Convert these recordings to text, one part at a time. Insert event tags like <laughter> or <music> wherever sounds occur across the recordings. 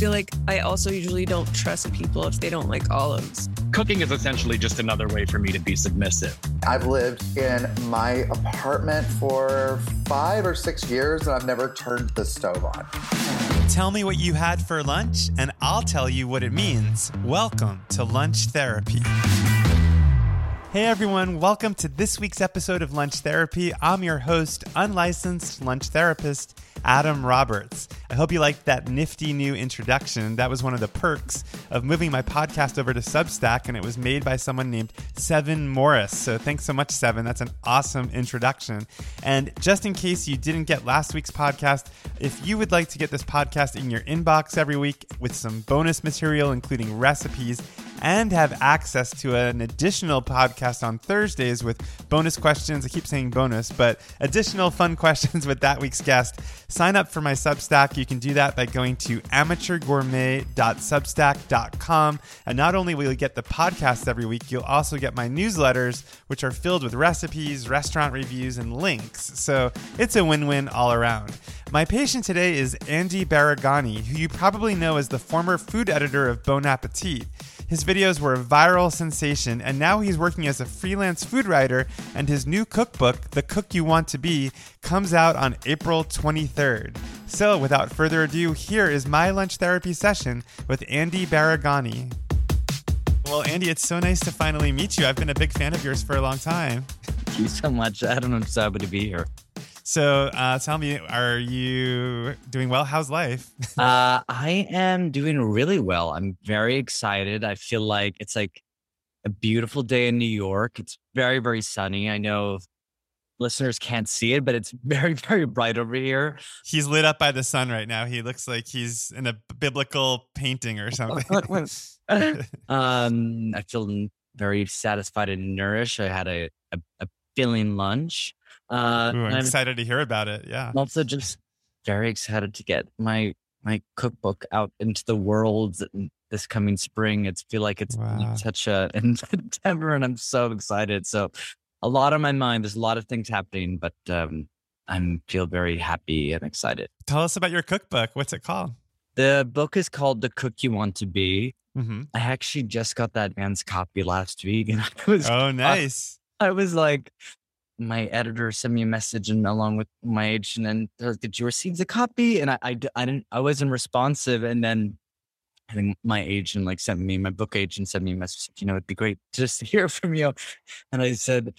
feel like I also usually don't trust people if they don't like olives. Cooking is essentially just another way for me to be submissive. I've lived in my apartment for five or six years and I've never turned the stove on. Tell me what you had for lunch, and I'll tell you what it means. Welcome to Lunch Therapy. Hey everyone, welcome to this week's episode of Lunch Therapy. I'm your host, unlicensed lunch therapist, Adam Roberts. I hope you liked that nifty new introduction. That was one of the perks of moving my podcast over to Substack, and it was made by someone named Seven Morris. So thanks so much, Seven. That's an awesome introduction. And just in case you didn't get last week's podcast, if you would like to get this podcast in your inbox every week with some bonus material, including recipes, and have access to an additional podcast on Thursdays with bonus questions. I keep saying bonus, but additional fun <laughs> questions with that week's guest. Sign up for my Substack. You can do that by going to amateurgourmet.substack.com. And not only will you get the podcast every week, you'll also get my newsletters, which are filled with recipes, restaurant reviews, and links. So it's a win win all around. My patient today is Andy Baraghani, who you probably know as the former food editor of Bon Appetit. His videos were a viral sensation, and now he's working as a freelance food writer, and his new cookbook, The Cook You Want to Be, comes out on April 23rd. So, without further ado, here is my lunch therapy session with Andy Baraghani. Well, Andy, it's so nice to finally meet you. I've been a big fan of yours for a long time. Thank you so much. Adam, I'm so happy to be here. So, uh, tell me, are you doing well? How's life? <laughs> uh, I am doing really well. I'm very excited. I feel like it's like a beautiful day in New York. It's very, very sunny. I know listeners can't see it, but it's <laughs> very, very bright over here. He's lit up by the sun right now. He looks like he's in a biblical painting or something. <laughs> um, I feel very satisfied and nourished. I had a, a, a filling lunch. Uh, Ooh, I'm excited to hear about it. Yeah. I'm also just very excited to get my my cookbook out into the world this coming spring. It's feel like it's wow. such a <laughs> in September, and I'm so excited. So a lot on my mind. There's a lot of things happening, but um, I'm feel very happy and excited. Tell us about your cookbook. What's it called? The book is called The Cook You Want to Be. Mm-hmm. I actually just got that man's copy last week, <laughs> and I was oh nice. I was like, my editor sent me a message and along with my agent and they're like, did you receive the copy? And I, I, I didn't, I wasn't responsive. And then I think my agent like sent me, my book agent sent me a message, you know, it'd be great <laughs> just to hear from you. And I said,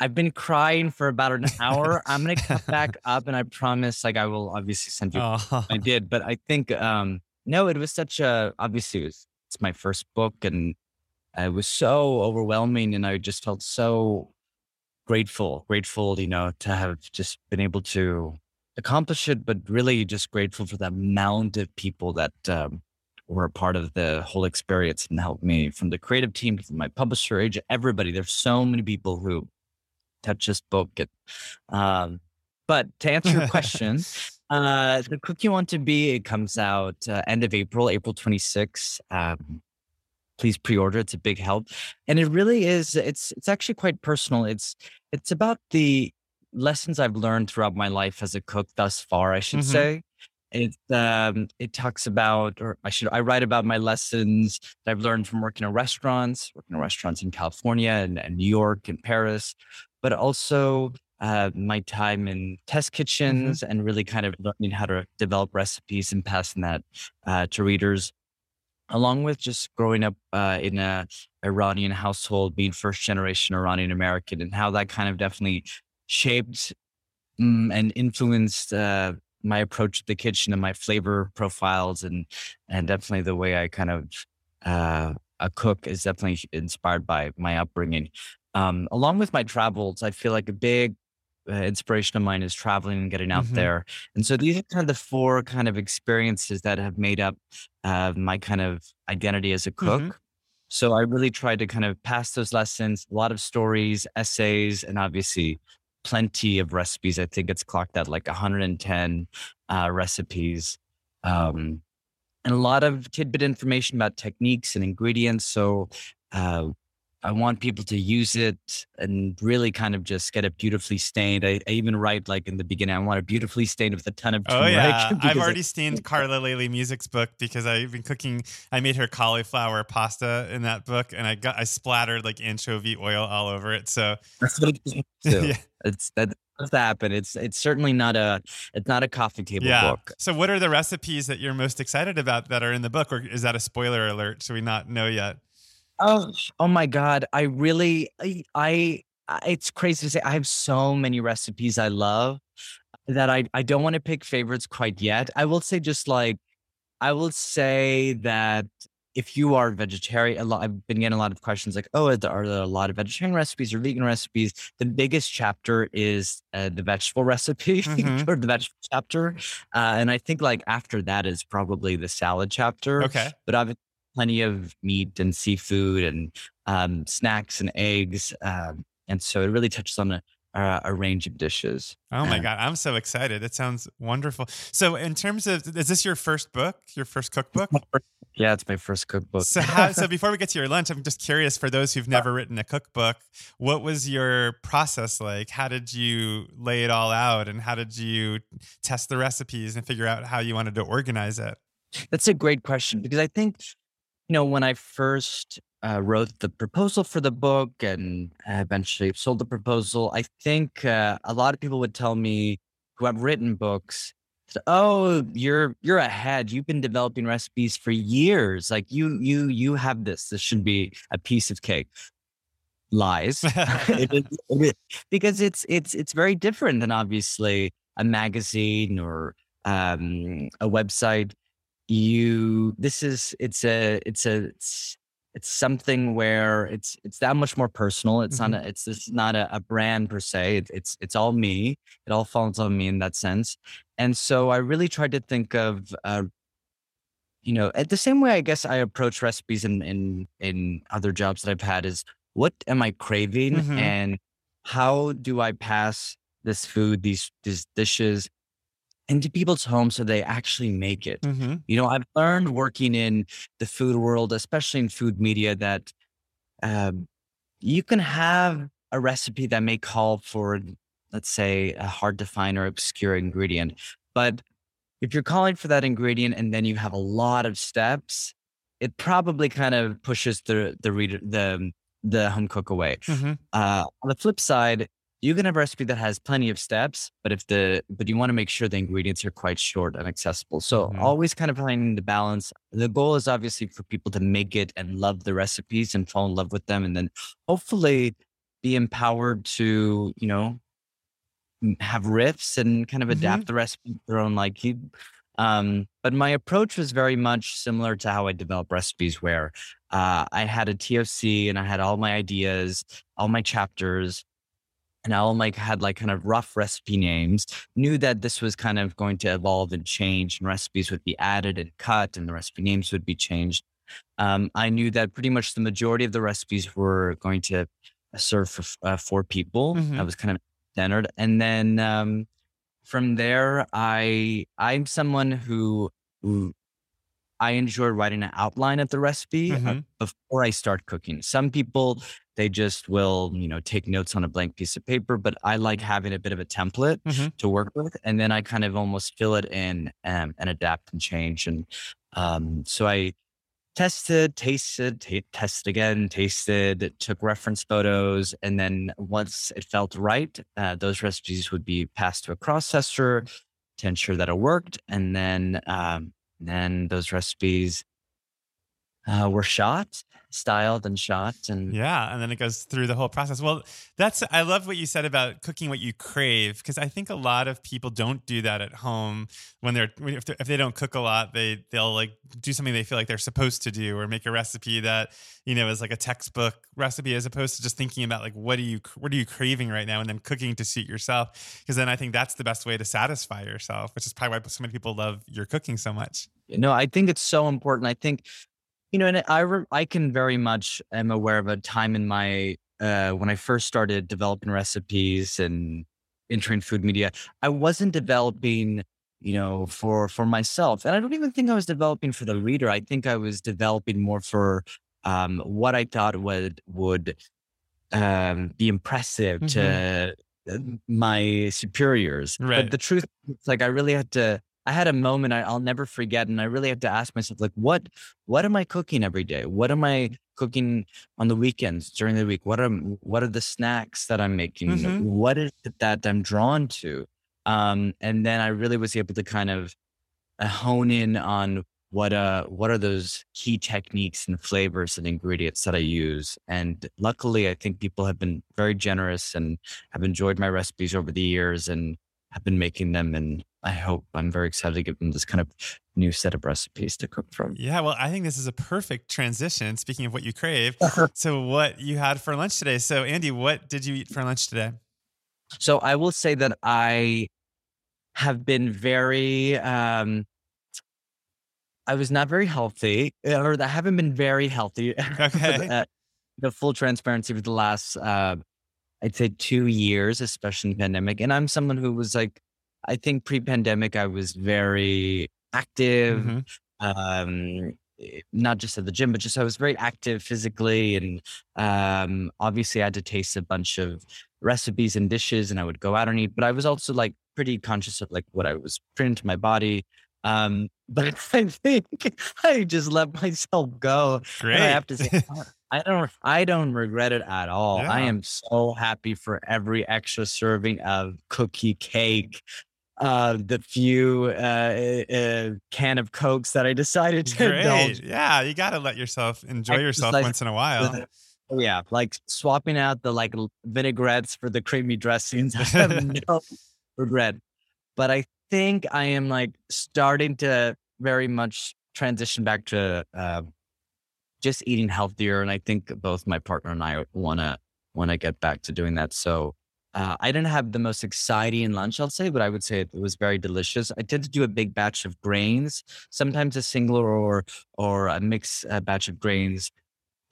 I've been crying for about an hour. I'm going to come back <laughs> up and I promise like I will obviously send you. Oh. I did, but I think, um, no, it was such a, obviously it was, it's my first book and it was so overwhelming and I just felt so grateful, grateful, you know, to have just been able to accomplish it, but really just grateful for the amount of people that um, were a part of the whole experience and helped me from the creative team, from my publisher, agent, everybody. There's so many people who touch this book. And, um, but to answer your <laughs> question, uh, the cook you want to be, it comes out uh, end of April, April 26th. Um, please pre-order it's a big help and it really is it's it's actually quite personal it's it's about the lessons I've learned throughout my life as a cook thus far, I should mm-hmm. say. It um, it talks about, or I should, I write about my lessons that I've learned from working in restaurants, working in restaurants in California and, and New York and Paris, but also uh, my time in test mm-hmm. kitchens mm-hmm. and really kind of learning how to develop recipes and passing that uh, to readers along with just growing up uh, in a Iranian household, being first generation Iranian American, and how that kind of definitely shaped um, and influenced uh, my approach to the kitchen and my flavor profiles, and and definitely the way I kind of uh, a cook is definitely inspired by my upbringing. Um, along with my travels, I feel like a big uh, inspiration of mine is traveling and getting out mm-hmm. there. And so these are kind of the four kind of experiences that have made up uh, my kind of identity as a cook. Mm-hmm. So I really tried to kind of pass those lessons, a lot of stories, essays, and obviously plenty of recipes. I think it's clocked at like 110 uh, recipes. Um, and a lot of tidbit information about techniques and ingredients. So uh, I want people to use it and really kind of just get it beautifully stained. I, I even write like in the beginning, I want it beautifully stained with a ton of Oh yeah, <laughs> I've already it- stained <laughs> Carla Lalli Music's book because I've been cooking. I made her cauliflower pasta in that book, and I got I splattered like anchovy oil all over it. So <laughs> That's what it is. too. yeah, It's that does happen. It's it's certainly not a it's not a coffee table yeah. book. So what are the recipes that you're most excited about that are in the book, or is that a spoiler alert? Should we not know yet? Oh, oh my God. I really, I, I, I- it's crazy to say. I have so many recipes I love that I, I don't want to pick favorites quite yet. I will say just like, I will say that if you are vegetarian, a lot, I've been getting a lot of questions like, oh, are there, are there a lot of vegetarian recipes or vegan recipes? The biggest chapter is uh, the vegetable <laughs> recipe Mhm. or the vegetable chapter. Uh, and I think like after that is probably the salad chapter Okay. but I've plenty of meat and seafood and um, snacks and eggs, um, and so it really touches on a, a, a range of dishes. Oh my Uh, god, I'm so excited! It sounds wonderful. So, in terms of, is this your first book, your first cookbook? Yeah, it's my first cookbook. So, how, so <laughs> before we get to your lunch, I'm just curious for those who've never written a cookbook, what was your process like? How did you lay it all out, and how did you test the recipes and figure out how you wanted to organize it? That's a great question because I think, you know, when I first uh, wrote the proposal for the book and eventually sold the proposal, I think uh, a lot of people would tell me who have written books, "Oh, you're you're ahead. You've been developing recipes for years. Like you you you have this. This should be a piece of cake." Lies. <laughs> it is, <laughs> it is, because it's it's it's very different than obviously a magazine or um, a website you this is it's a it's a it's, it's something where it's it's that much more personal. It's not a, it's this not a, a brand per se. It, it's it's all me. It all falls on me in that sense. And so i really tried to think of uh you know at the same way i guess i approach recipes in in in other jobs that i've had is what am i craving Mhm. and how do i pass this food these these dishes into people's homes so they actually make it Mm-hmm. you know, I've learned working in the food world, especially in food media, that um, you can have a recipe that may call for, let's say, a hard to find or obscure ingredient. But if you're calling for that ingredient and then you have a lot of steps, it probably kind of pushes the the reader the the home cook away. Mm-hmm. Uh, on the flip side, you can have a recipe that has plenty of steps, but if the but you want to make sure the ingredients are quite short and accessible. So Mhm. always kind of finding the balance. The goal is obviously for people to make it and love the recipes and fall in love with them, and then hopefully be empowered to you know have riffs and kind of Mhm. adapt the recipe to their own liking. Um, but my approach was very much similar to how I develop recipes, where uh, I had a TOC and I had all my ideas, all my chapters, and I all like had like kind of rough recipe names. Knew that this was kind of going to evolve and change, and recipes would be added and cut, and the recipe names would be changed. Um, I knew that pretty much the majority of the recipes were going to serve for uh, four people. Mhm. That was kind of centered. and then um, from there, I I'm someone who who I enjoy writing an outline of the recipe uh, Mhm. before I start cooking. Some people they just will you know take notes on a blank piece of paper, but I like having a bit of a template Mhm. to work with, and then I kind of almost fill it in um, and adapt and change. And um, so I tested, tasted, ta- tested again, tasted, took reference photos, and then once it felt right, uh, those recipes would be passed to a tester to ensure that it worked, and then um, then those recipes uh, were shot, styled, and shot, and Yeah, and then it goes through the whole process. Well, that's I love what you said about cooking what you crave because I think a lot of people don't do that at home when they're if, they're if they don't cook a lot, they they'll like do something they feel like they're supposed to do or make a recipe that you know is like a textbook recipe as opposed to just thinking about like what are you what are you craving right now and then cooking to suit yourself because then I think that's the best way to satisfy yourself, which is probably why so many people love your cooking so much. No, I think it's so important. I think, you know, and I re- I can very much am aware of a time in my uh, when I first started developing recipes and entering food media. I wasn't developing, you know, for for myself, and I don't even think I was developing for the reader. I think I was developing more for um, what I thought would would um, be impressive to uh, my superiors. Right. But the truth, it's like I really had to. I had a moment I, I'll never forget, and I really had to ask myself, like, what what am I cooking every day? What am I cooking on the weekends during the week? What are what are the snacks that I'm making? Mhm. What is it that I'm drawn to? Um, and then I really was able to kind of uh, hone in on what uh what are those key techniques and flavors and ingredients that I use. And luckily, I think people have been very generous and have enjoyed my recipes over the years and have been making them. And I hope I'm very excited to give them this kind of new set of recipes to cook from. Yeah, well, I think this is a perfect transition. Speaking of what you crave, so what you had for lunch today. So, Andy, what did you eat for lunch today? So I will say that I have been very um I was not very healthy, or I haven't been very healthy. <laughs> Okay. uh, the full transparency for the last uh I'd say two years, especially in pandemic. And I'm someone who was like, I think pre-pandemic I was very active, Mhm. um eh, not just at the gym, but just I was very active physically. And um obviously I had to taste a bunch of recipes and dishes and I would go out and eat. But I was also like pretty conscious of like what I was putting into my body. Um, <laughs> but I think I just let myself go. Great. And I have to say, <laughs> I don't, I don't regret it at all. I am so happy for every extra serving of cookie cake, uh, the few uh, uh, can of cokes that I decided to indulge. Yeah, you got to let yourself enjoy yourself once in a while. Oh, yeah, like swapping out the like vinaigrettes for the creamy dressings. <laughs> I have <laughs> no regret. But I think I am like starting to very much transition back to uh, just eating healthier, and I think both my partner and I wanna wanna get back to doing that. So. Uh, I didn't have the most exciting lunch, I'll say, but I would say it was very delicious. I tend to do a big batch of grains, sometimes a single or or a mixed uh, batch of grains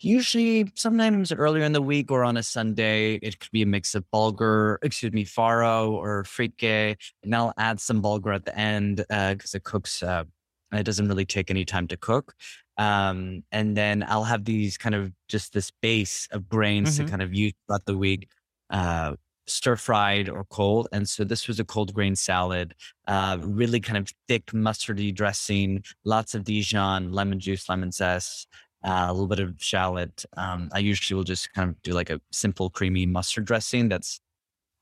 usually sometimes earlier in the week or on a Sunday, it could be a mix of bulgur, excuse me, farro or freekeh, and I'll add some bulgur at the end because it cooks. Uh, it doesn't really take any time to cook, um, and then I'll have these kind of just this base of grains Mhm. to kind of use throughout the week. Uh, stir fried or cold and so this was a cold grain salad uh really kind of thick mustardy dressing lots of dijon lemon juice lemon zest uh, a little bit of shallot. Um, I usually will just kind of do like a simple creamy mustard dressing that's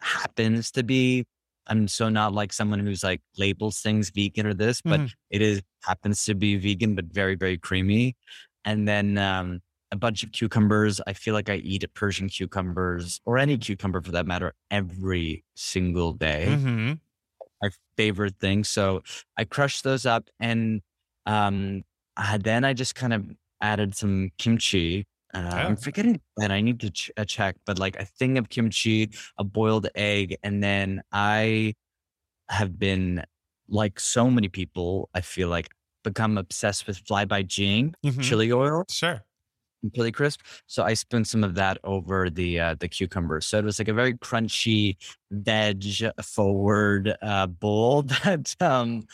happens to be. I'm so not like someone who's like labels things vegan or this, but Mhm. it is happens to be vegan, but very very creamy. And then um, a bunch of cucumbers. I feel like I eat Persian cucumbers or any cucumber for that matter every single day Mhm. my favorite thing. So I crushed those up and um uh, then I just kind of added some kimchi. Uh, I'm forgetting and I need to ch- uh, check, but like a thing of kimchi, a boiled egg, and then I have been like so many people. I feel like become obsessed with fly by Jing Mhm. chili oil Sure. and chili crisp. So I spun some of that over the uh, the cucumbers. So it was like a very crunchy veg forward uh, bowl <laughs> that um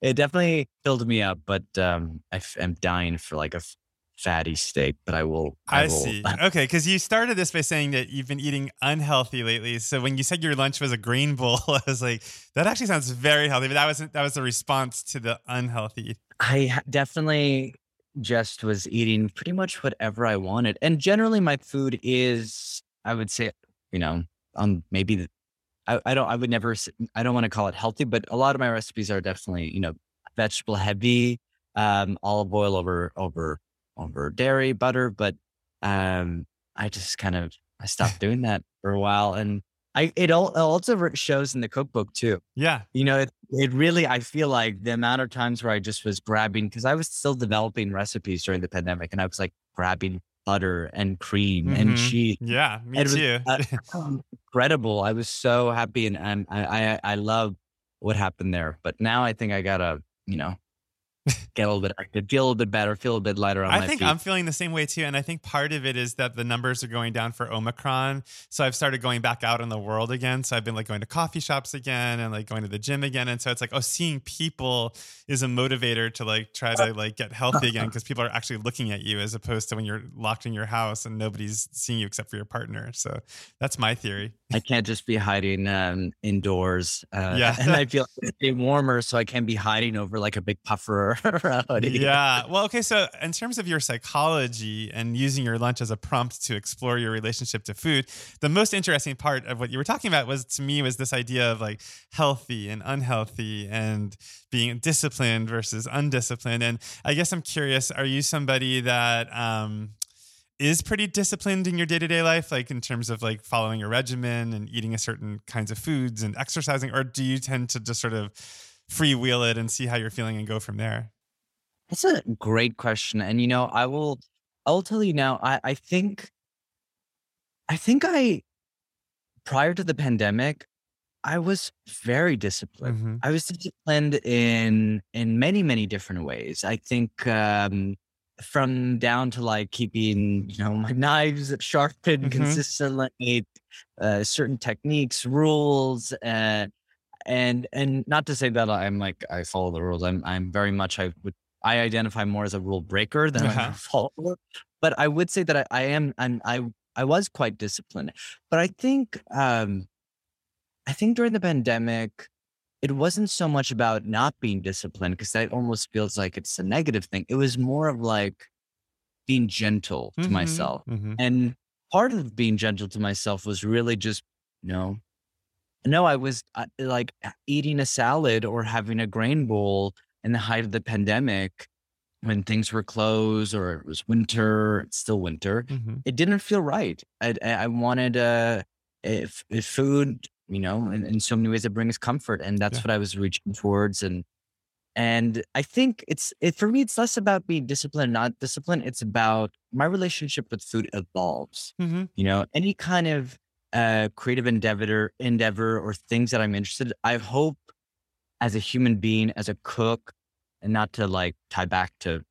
it definitely filled me up. But um I f- am dying for like a f- fatty steak. But I will. I, will, see. <laughs> Okay, because you started this by saying that you've been eating unhealthy lately. So when you said your lunch was a green bowl, <laughs> I was like, that actually sounds very healthy. But that wasn't. That was a response to the unhealthy. I definitely just was eating pretty much whatever I wanted. And generally my food is, I would say, you know, um, maybe the, I, I don't, I would never, I don't want to call it healthy, but a lot of my recipes are definitely, you know, vegetable heavy, um, olive oil over, over, over dairy, butter. But, um, I just kind of, I stopped doing that for a while. And I, it all it also shows in the cookbook too. Yeah. You know, it, it really, I feel like the amount of times where I just was grabbing, because I was still developing recipes during the pandemic and I was like grabbing butter and cream and Mhm. cheese. Yeah. Me It was, too. uh, <laughs> incredible. I was so happy and, and I, I, I love what happened there. But now I think I gotta, you know, get a little bit active, feel a little bit better, feel a bit lighter on I my think feet. I'm feeling the same way too. And I think part of it is that the numbers are going down for Omicron. So I've started going back out in the world again. So I've been like going to coffee shops again and like going to the gym again. And so it's like, oh, seeing people is a motivator to like try to like get healthy again because people are actually looking at you as opposed to when you're locked in your house and nobody's seeing you except for your partner. So that's my theory. I can't just be hiding um, indoors. Uh, Yeah. <laughs> And I feel it's warmer, so I can't be hiding over like a big puffer <laughs> Yeah. Well, okay. So, in terms of your psychology and using your lunch as a prompt to explore your relationship to food, the most interesting part of what you were talking about was to me was this idea of like healthy and unhealthy and being disciplined versus undisciplined. And I guess I'm curious: Are you somebody that um, is pretty disciplined in your day-to-day life like in terms of like following a regimen and eating a certain kinds of foods and exercising or do you tend to just sort of freewheel it and see how you're feeling and go from there That's a great question. And you know, I will I will tell you now, I, I think I think I prior to the pandemic, I was very disciplined. Mhm. I was disciplined in in many, many different ways. I think um from down to like keeping, you know, my <laughs> knives sharpened Mhm. consistently, uh, certain techniques, rules, uh, and and not to say that I'm like I follow the rules. I'm I'm very much I would I identify more as a rule breaker than Uh-huh. a follower. But I would say that I, I am I'm, I I was quite disciplined. But I think um I think during the pandemic, it wasn't so much about not being disciplined because that almost feels like it's a negative thing. It was more of like being gentle to Mhm. myself. Mhm. And part of being gentle to myself was really just, you know, no, I was uh, like eating a salad or having a grain bowl in the height of the pandemic when things were closed or it was winter, it's still winter. Mhm. It didn't feel right. I, I wanted uh, if, if food, you know, in, in so many ways it brings comfort. And that's Yeah. what I was reaching towards. And and I think it's it for me, it's less about being disciplined, not disciplined. It's about my relationship with food evolves. Mhm. You know, any kind of uh, creative endeavor, endeavor, or things that I'm interested. I hope, as a human being, as a cook, and not to like tie back to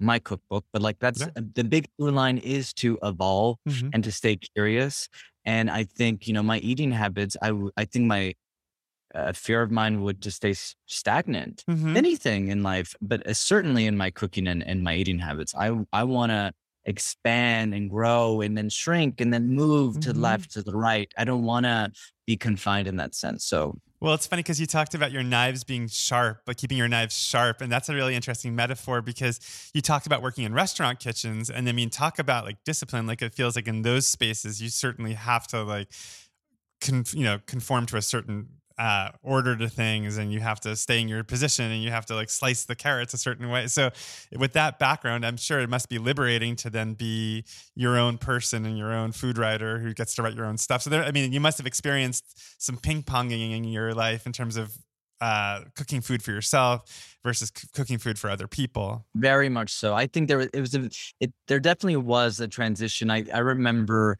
my cookbook, but like that's Yeah. the big blue line is to evolve Mhm. and to stay curious. And I think you know my eating habits. I I think my uh, fear of mine would to stay stagnant Mhm. anything in life, but uh, certainly in my cooking and, and my eating habits. I I want to expand and grow and then shrink and then move to the Mhm. left to the right. I don't want to be confined in that sense. So Well, it's funny because you talked about your knives being sharp, but keeping your knives sharp. And that's a really interesting metaphor because you talked about working in restaurant kitchens. And I mean, talk about like discipline. Like it feels like in those spaces, you certainly have to like, con- you know, conform to a certain uh, order to things and you have to stay in your position and you have to like slice the carrots a certain way. So, with that background, I'm sure it must be liberating to then be your own person and your own food writer who gets to write your own stuff. So, there, I mean, you must have experienced some ping ponging in your life in terms of uh, cooking food for yourself versus c- cooking food for other people. very much so. I think there was it was a it there definitely was a transition. I I remember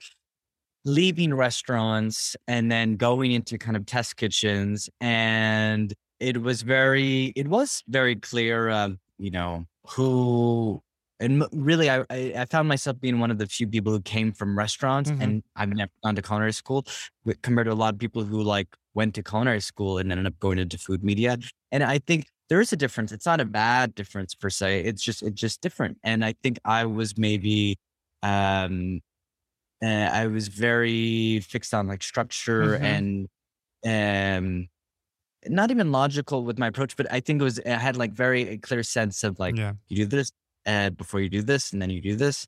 leaving restaurants and then going into kind of test kitchens and it was very it was very clear um you know who and really I, I found myself being one of the few people who came from restaurants Mhm. and I've never gone to culinary school compared to a lot of people who like went to culinary school and ended up going into food media and I think there is a difference it's not a bad difference per se it's just it's just different and I think I was maybe um uh, I was very fixed on like structure Mhm. and um not even logical with my approach, but I think it was I had like very clear sense of like yeah. you do this uh, before you do this, and then you do this.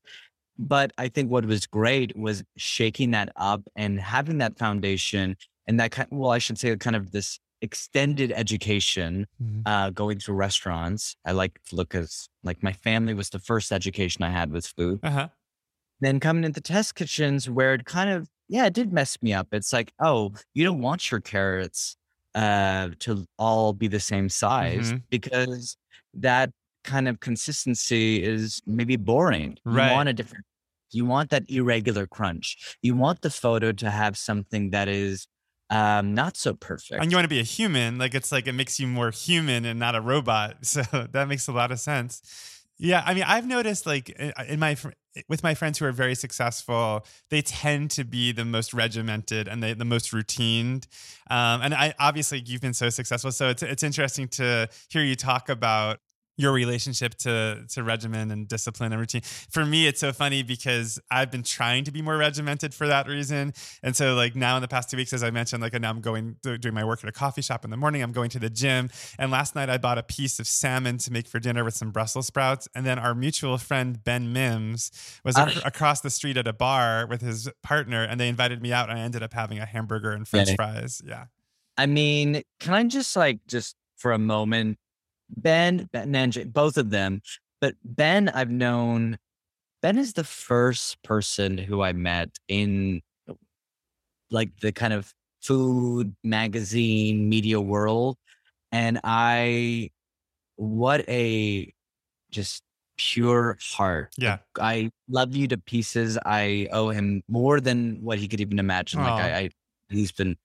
But I think what was great was shaking that up and having that foundation and that kind. Well, I should say kind of this extended education, Mhm. uh, going to restaurants. I like to look as like my family was the first education I had with food Uh-huh. Then coming into test kitchens where it kind of yeah it did mess me up it's like oh you don't want your carrots uh to all be the same size Mhm. because that kind of consistency is maybe boring you want a different you want that irregular crunch you want the photo to have something that is um, not so perfect. And you want to be a human, like it's like it makes you more human and not a robot. <laughs> So that makes a lot of sense. Yeah, I mean, I've noticed like in my with my friends who are very successful, they tend to be the most regimented and they, the most routined. Um, and I obviously you've been so successful, so it's it's interesting to hear you talk about your relationship to to regimen and discipline and routine. For me, it's so funny because I've been trying to be more regimented for that reason. And so, like now in the past two weeks, as I mentioned, like now I'm going doing my work at a coffee shop in the morning. I'm going to the gym, and last night I bought a piece of salmon to make for dinner with some Brussels sprouts. And then our mutual friend Ben Mims was ah. ac- across the street at a bar with his partner, and they invited me out, and I ended up having a hamburger and French fries. Yeah. I mean, can I just like just for a moment Ben, Ben and NJ, both of them. But Ben, I've known, Ben is the first person who I met in like the kind of food magazine media world. And I, what a just pure heart. Yeah. I love you to pieces. I owe him more than what he could even imagine. Aww. Like I, I, he's been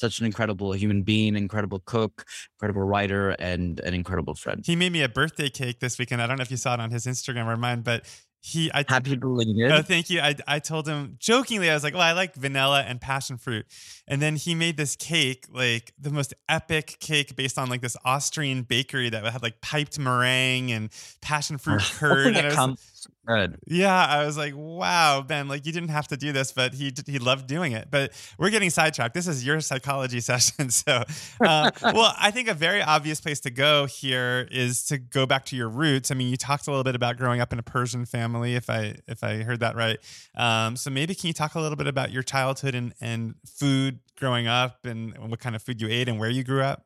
such an incredible human being, incredible cook, incredible writer, and an incredible friend. He made me a birthday cake this weekend. I don't know if you saw it on his Instagram or mine, but he I happy belated. Oh, thank you. I I told him jokingly, I was like, "Well, I like vanilla and passion fruit," and then he made this cake, like the most epic cake based on like this Austrian bakery that had like piped meringue and passion fruit <laughs> curd. and was, good. Yeah, I was like, "Wow, Ben! Like you didn't have to do this, but he he loved doing it." But we're getting sidetracked. This is your psychology <laughs> session, so uh, well, I think a very obvious place to go here is to go back to your roots. I mean, you talked a little bit about growing up in a Persian family, if I if I heard that right. Um, so maybe can you talk a little bit about your childhood and, and food growing up, and what kind of food you ate, and where you grew up?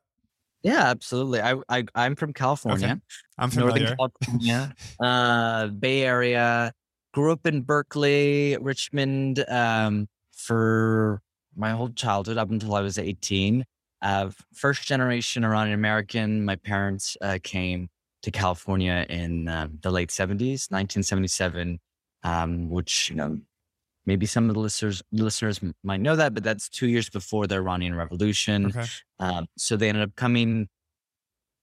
Yeah, absolutely. I, I am from California. Okay. I'm familiar. Northern California, <laughs> uh, Bay Area. Grew up in Berkeley, Richmond, um, for my whole childhood up until I was 18. Uh, first generation Iranian American. My parents uh, came to California in uh, the late 70s, 1977, um, which, you know, maybe some of the listeners listeners might know that, but that's two years before the Iranian Revolution. Okay. Uh, so they ended up coming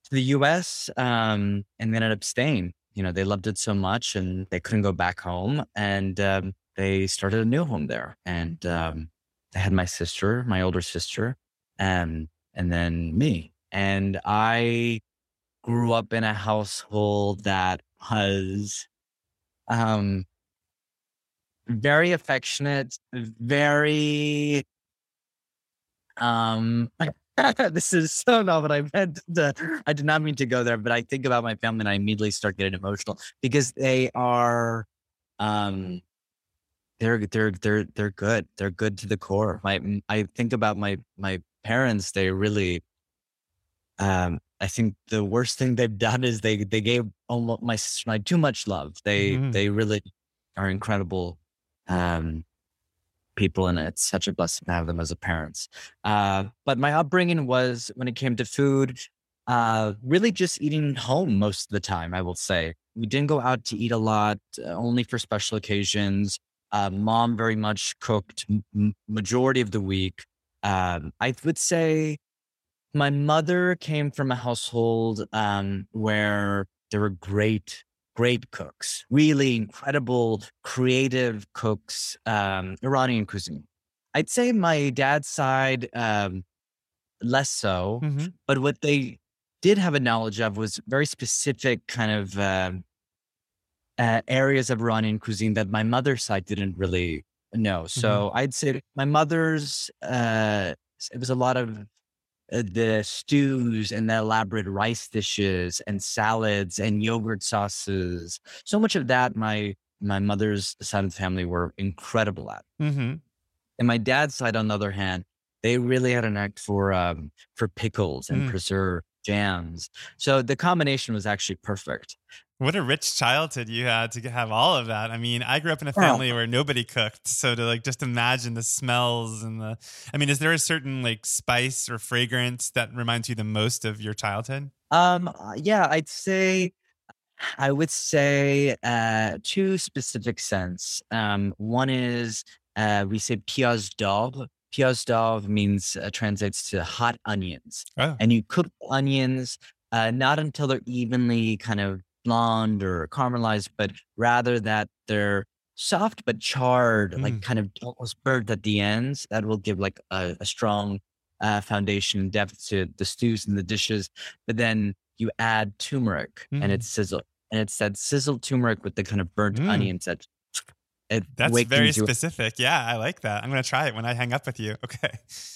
to the U.S. Um, and they ended up staying. You know, they loved it so much, and they couldn't go back home, and um, they started a new home there. And um, they had my sister, my older sister, and and then me. And I grew up in a household that was um very affectionate, very um <laughs> this is so not what I meant. To, I did not mean to go there, but I think about my family and I immediately start getting emotional because they are um they're they're they're they're good. They're good to the core. My I think about my my parents, they really um I think the worst thing they've done is they they gave almost my sister and I too much love. They mm-hmm. they really are incredible um, people, and it's such a blessing to have them as a parents. Uh, but my upbringing was when it came to food, uh, really just eating home most of the time. I will say we didn't go out to eat a lot, uh, only for special occasions. Uh, mom very much cooked m- majority of the week. Um, I would say my mother came from a household um, where there were great, great cooks, really incredible, creative cooks, um, Iranian cuisine. I'd say my dad's side, um, less so, mm-hmm. but what they did have a knowledge of was very specific kind of uh, uh, areas of Iranian cuisine that my mother's side didn't really know. So mm-hmm. I'd say my mother's, uh, it was a lot of the stews and the elaborate rice dishes and salads and yogurt sauces. So much of that, my my mother's side of the family were incredible at. Mm-hmm. And my dad's side, on the other hand, they really had an act for um, for pickles and mm. preserve jams. So the combination was actually perfect. What a rich childhood you had to have all of that. I mean, I grew up in a family where nobody cooked, so to like just imagine the smells and the. I mean, is there a certain like spice or fragrance that reminds you the most of your childhood? Um, uh, yeah, I'd say, I would say, uh, two specific scents. Um, one is uh, we say piaz dagh, Piaz dagh means uh, translates to hot onions, Oh. and you cook onions uh, not until they're evenly kind of blonde or caramelized, but rather that they're soft but charred, like Mm. kind of almost burnt at the ends. That will give like a, a strong uh, foundation and depth to the stews and the dishes. But then you add turmeric and Mm. it's sizzled, and it's that sizzled turmeric with the kind of burnt Mm. onions that it That's very specific. Yeah, I like that. I'm gonna try it when I hang up with you. <laughs> Okay.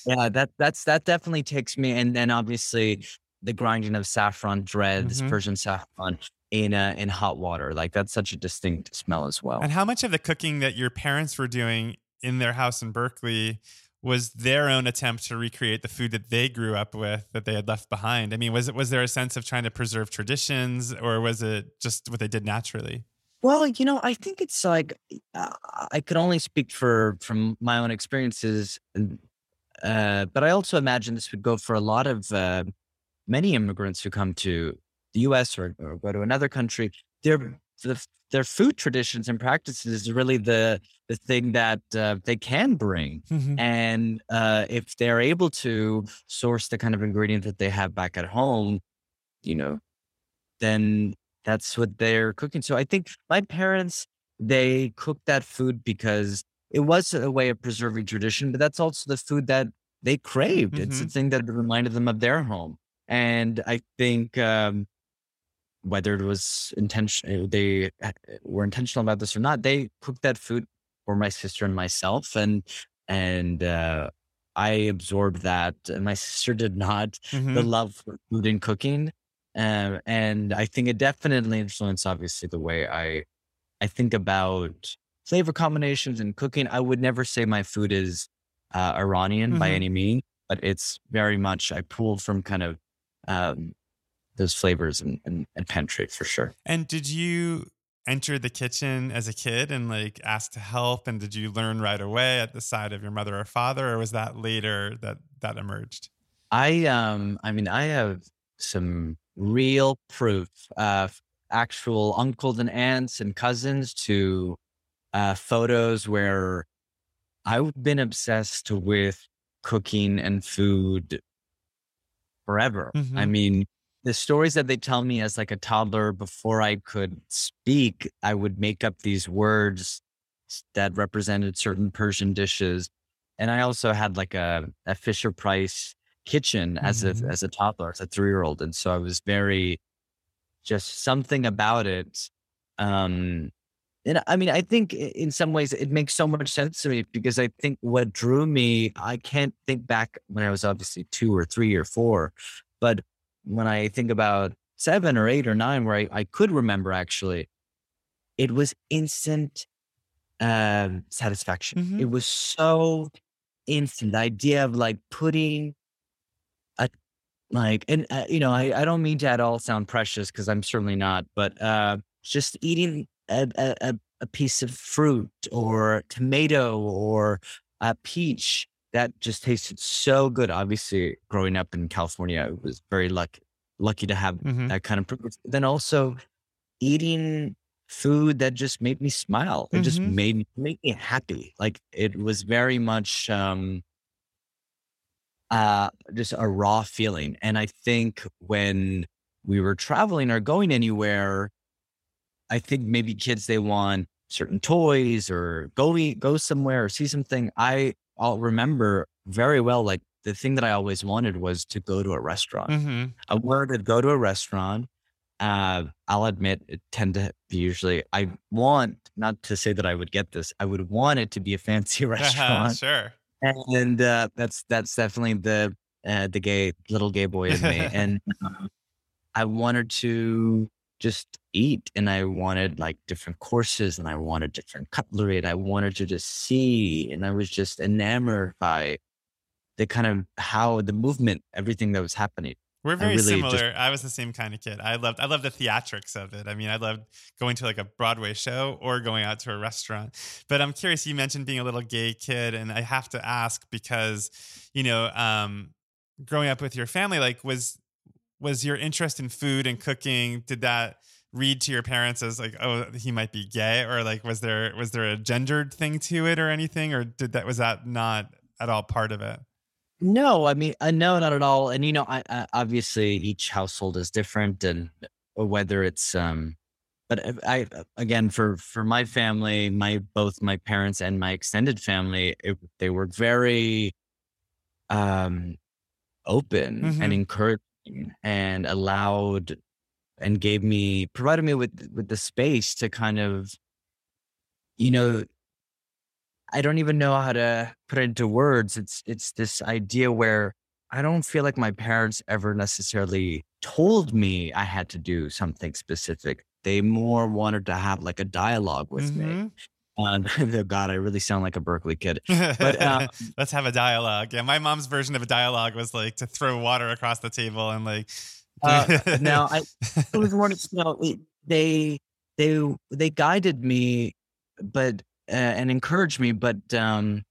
Yeah, that that's that definitely takes me, and then obviously the grinding of saffron threads, Mhm. Persian saffron in uh, in hot water, like that's such a distinct smell as well. And how much of the cooking that your parents were doing in their house in Berkeley was their own attempt to recreate the food that they grew up with that they had left behind? I mean, was it was there a sense of trying to preserve traditions or was it just what they did naturally? Well, you know, I think it's like uh, I could only speak for from my own experiences, uh, but I also imagine this would go for a lot of uh, many immigrants who come to the U.S. or, or go to another country. Their the, their food traditions and practices is really the the thing that uh, they can bring, and uh, if they're able to source the kind of ingredient that they have back at home, you know, then that's what they're cooking. So I think my parents they cooked that food because it was a way of preserving tradition, but that's also the food that they craved. It's the thing that reminded them of their home. And I think um, whether it was intentional, they uh, were intentional about this or not, they cooked that food for my sister and myself, and and uh, I absorbed that. And my sister did not Mhm. the love for food and cooking. Um, and I think it definitely influenced, obviously, the way I I think about flavor combinations and cooking. I would never say my food is uh, Iranian by Mhm. any means, but it's very much I pulled from kind of um, those flavors and, and, and pantry for sure. And did you enter the kitchen as a kid and like ask to help? And did you learn right away at the side of your mother or father, or was that later that that emerged? I um I mean I have some real proof of actual uncles and aunts and cousins to uh photos where I've been obsessed with cooking and food forever. I Mhm. mean the stories that they tell me as like a toddler before I could speak, I would make up these words that represented certain Persian dishes. And I also had like a, a Fisher Price kitchen as a Mhm. as a toddler, as a three year old, and so I was very just something about it. Um, and I mean, I think in some ways it makes so much sense to me because I think what drew me, I can't think back when I was obviously two or three or four, but when I think about seven or eight or nine, where I, I could remember actually, it was instant um, satisfaction. Mhm. It was so instant. The idea of like putting like, and uh, you know, I, I don't mean to at all sound precious because I'm certainly not, but uh, just eating a, a, a- piece of fruit or tomato or a peach that just tasted so good. Obviously, growing up in California, I was very lucky lucky to have Mhm. that kind of privilege. Then also eating food that just made me smile. It just Mhm. made made me happy. Like it was very much um uh just a raw feeling. And I think when we were traveling or going anywhere, I think maybe kids they want certain toys or go eat, go somewhere or see something. I I'll remember very well like the thing that I always wanted was to go to a restaurant. Mhm. I wanted to go to a restaurant. Uh, I'll admit it tend to be usually I want not to say that I would get this. I would want it to be a fancy <laughs> restaurant. sure. And uh, that's that's definitely the uh, the gay little gay boy in me. <laughs> and um, I wanted to just eat, and I wanted like different courses, and I wanted different cutlery, and I wanted to just see, and I was just enamored by the kind of how the movement, everything that was happening. We're very really just- similar. I was the same kind of kid. I loved I loved the theatrics of it. I mean, I loved going to like a Broadway show or going out to a restaurant. But I'm curious, you mentioned being a little gay kid, and I have to ask because, you know, um, growing up with your family, like was was your interest in food and cooking, did that read to your parents as like, oh, he might be gay? Or like was there was there a gendered thing to it or anything? Or did that was that not at all part of it? No, I mean, uh, no, not at all. And you know, I, I obviously each household is different, and uh, whether it's um, but I again for for my family, my both my parents and my extended family, it, they were very um open Mhm. and encouraging and allowed and gave me provided me with with the space to kind of you know I don't even know how to put it into words. It's it's this idea where I don't feel like my parents ever necessarily told me I had to do something specific. They more wanted to have like a dialogue with me. Mhm. And oh God, I really sound like a Berkeley kid. But um, <laughs> Let's have a dialogue. Yeah, my mom's version of a dialogue was like to throw water across the table and like. uh, <laughs> now I it was more you know, they they they guided me, but uh, and encouraged me, but um,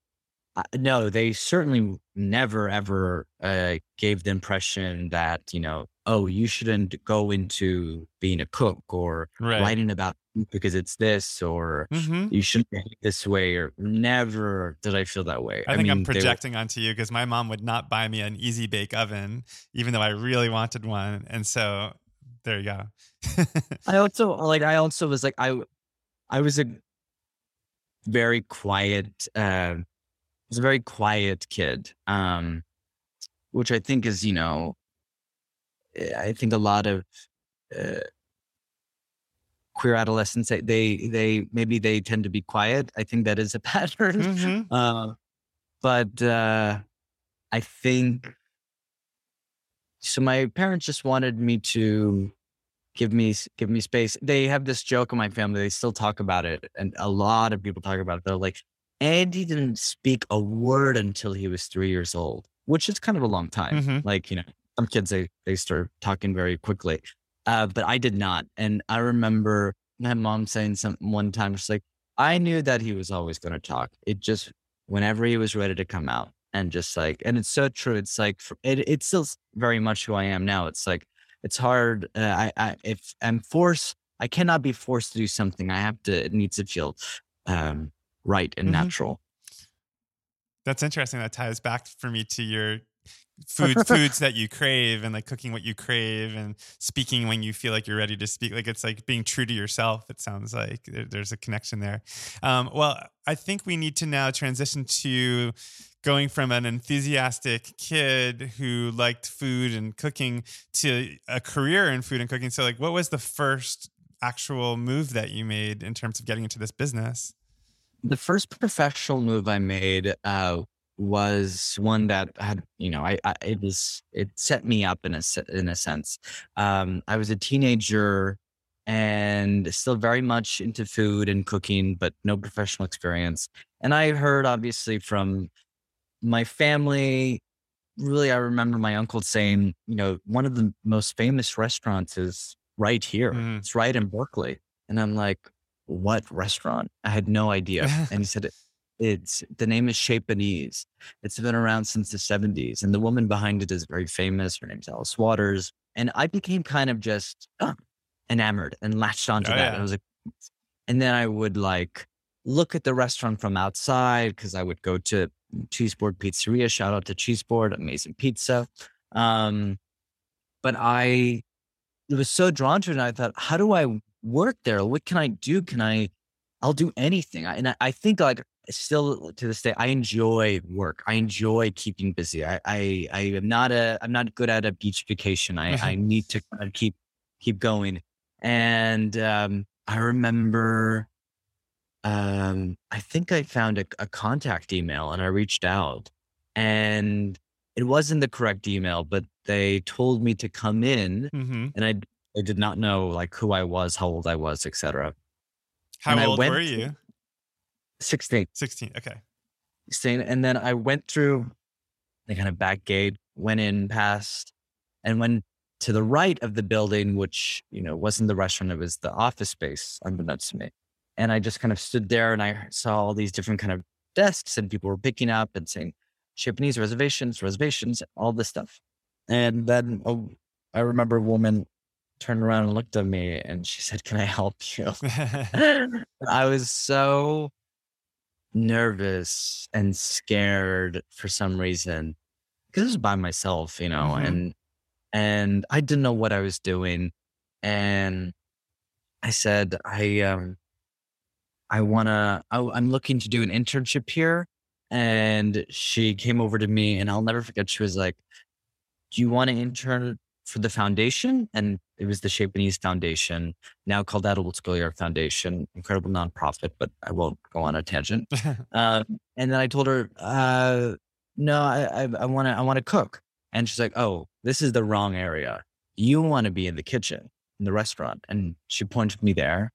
no, they certainly never ever uh, gave the impression that you know, oh, you shouldn't go into being a cook or right. writing about because it's this or hmm you shouldn't behave this way or never did I feel that way. I think I'm mean, were- projecting onto you because my mom would not buy me an easy bake oven, even though I really wanted one. And so there you go. I also like I also was like I I was a very quiet uh was a very quiet kid. Um which I think is, you know, eh, I think a lot of uh, queer adolescents they, they maybe they tend to be quiet. I think that is a <laughs> pattern. Mhm. Uh, but uh, I think so. My parents just wanted me to give me give me space. They have this joke in my family. They still talk about it, and a lot of people talk about it. They're like, Andy didn't speak a word until he was three years old, which is kind of a long time. Mhm. Like you know, some kids they they start talking very quickly, uh, but I did not. And I remember my mom saying something one time. She's like, I knew that he was always going to talk. It just whenever he was ready to come out and just like and it's so true it's like it, it's still very much who i am now it's like it's hard uh, i i if i'm forced i cannot be forced to do something i have to it needs to feel um right and Mhm. natural That's interesting. That ties back for me to your food <laughs> foods that you crave and like cooking what you crave and speaking when you feel like you're ready to speak. Like it's like being true to yourself. It sounds like there, there's a connection there. Um, well, I think we need to now transition to going from an enthusiastic kid who liked food and cooking to a career in food and cooking. So, like, what was the first actual move that you made in terms of getting into this business? the first professional move i made uh was one that had you know I, I it was it set me up in a in a sense um i was a teenager and still very much into food and cooking but no professional experience and i heard obviously from my family really i remember my uncle saying you know one of the most famous restaurants is right here Mhm. it's right in berkeley and i'm like what restaurant i had no idea <laughs> and he said it's the name is Panisse. It's been around since the 70s, and the woman behind it is very famous. Her name's Alice Waters, and I became kind of just uh, enamored and latched onto Oh, that. yeah. I was like, and then I would like look at the restaurant from outside because I would go to Cheeseboard Pizzeria. Shout out to Cheeseboard, amazing pizza. Um, but I was so drawn to it, and I thought, how do I work there? What can I do? Can I? I'll do anything. I, and I, I think like still to this day, I enjoy work. I enjoy keeping busy. I, I, I am not a, I'm not good at a beach vacation. I, I <laughs> need to keep, keep going. And, um, I remember, um, I think I found a, a contact email and I reached out and it wasn't the correct email, but they told me to come in hmm and I, I did not know like who I was, how old I was, etc. How And old were you? 16. 16. Okay. staying and then I went through the kind of back gate, went in past and went to the right of the building, which, you know, wasn't the restaurant, it was the office space, unbeknownst to me. And I just kind of stood there and I saw all these different kind of desks and people were picking up and saying Chez Panisse reservations, reservations, all this stuff. And then oh, I remember a woman turned around and looked at me and she said, Can I help you? <laughs> <laughs> I was so nervous and scared for some reason because I was by myself, you know, Mhm. and and I didn't know what I was doing, and I said, I um, I wanna, I, I'm looking to do an internship here, and she came over to me, and I'll never forget. She was like, "Do you want to intern for the foundation?" And it was the Ease Foundation, now called Edible Schoolyard Foundation, incredible nonprofit, but I won't go on a tangent. Uh, <laughs> and then I told her, uh, no, I, I want to, I want to cook. And she's like, oh, this is the wrong area. You want to be in the kitchen, in the restaurant. And she pointed me there.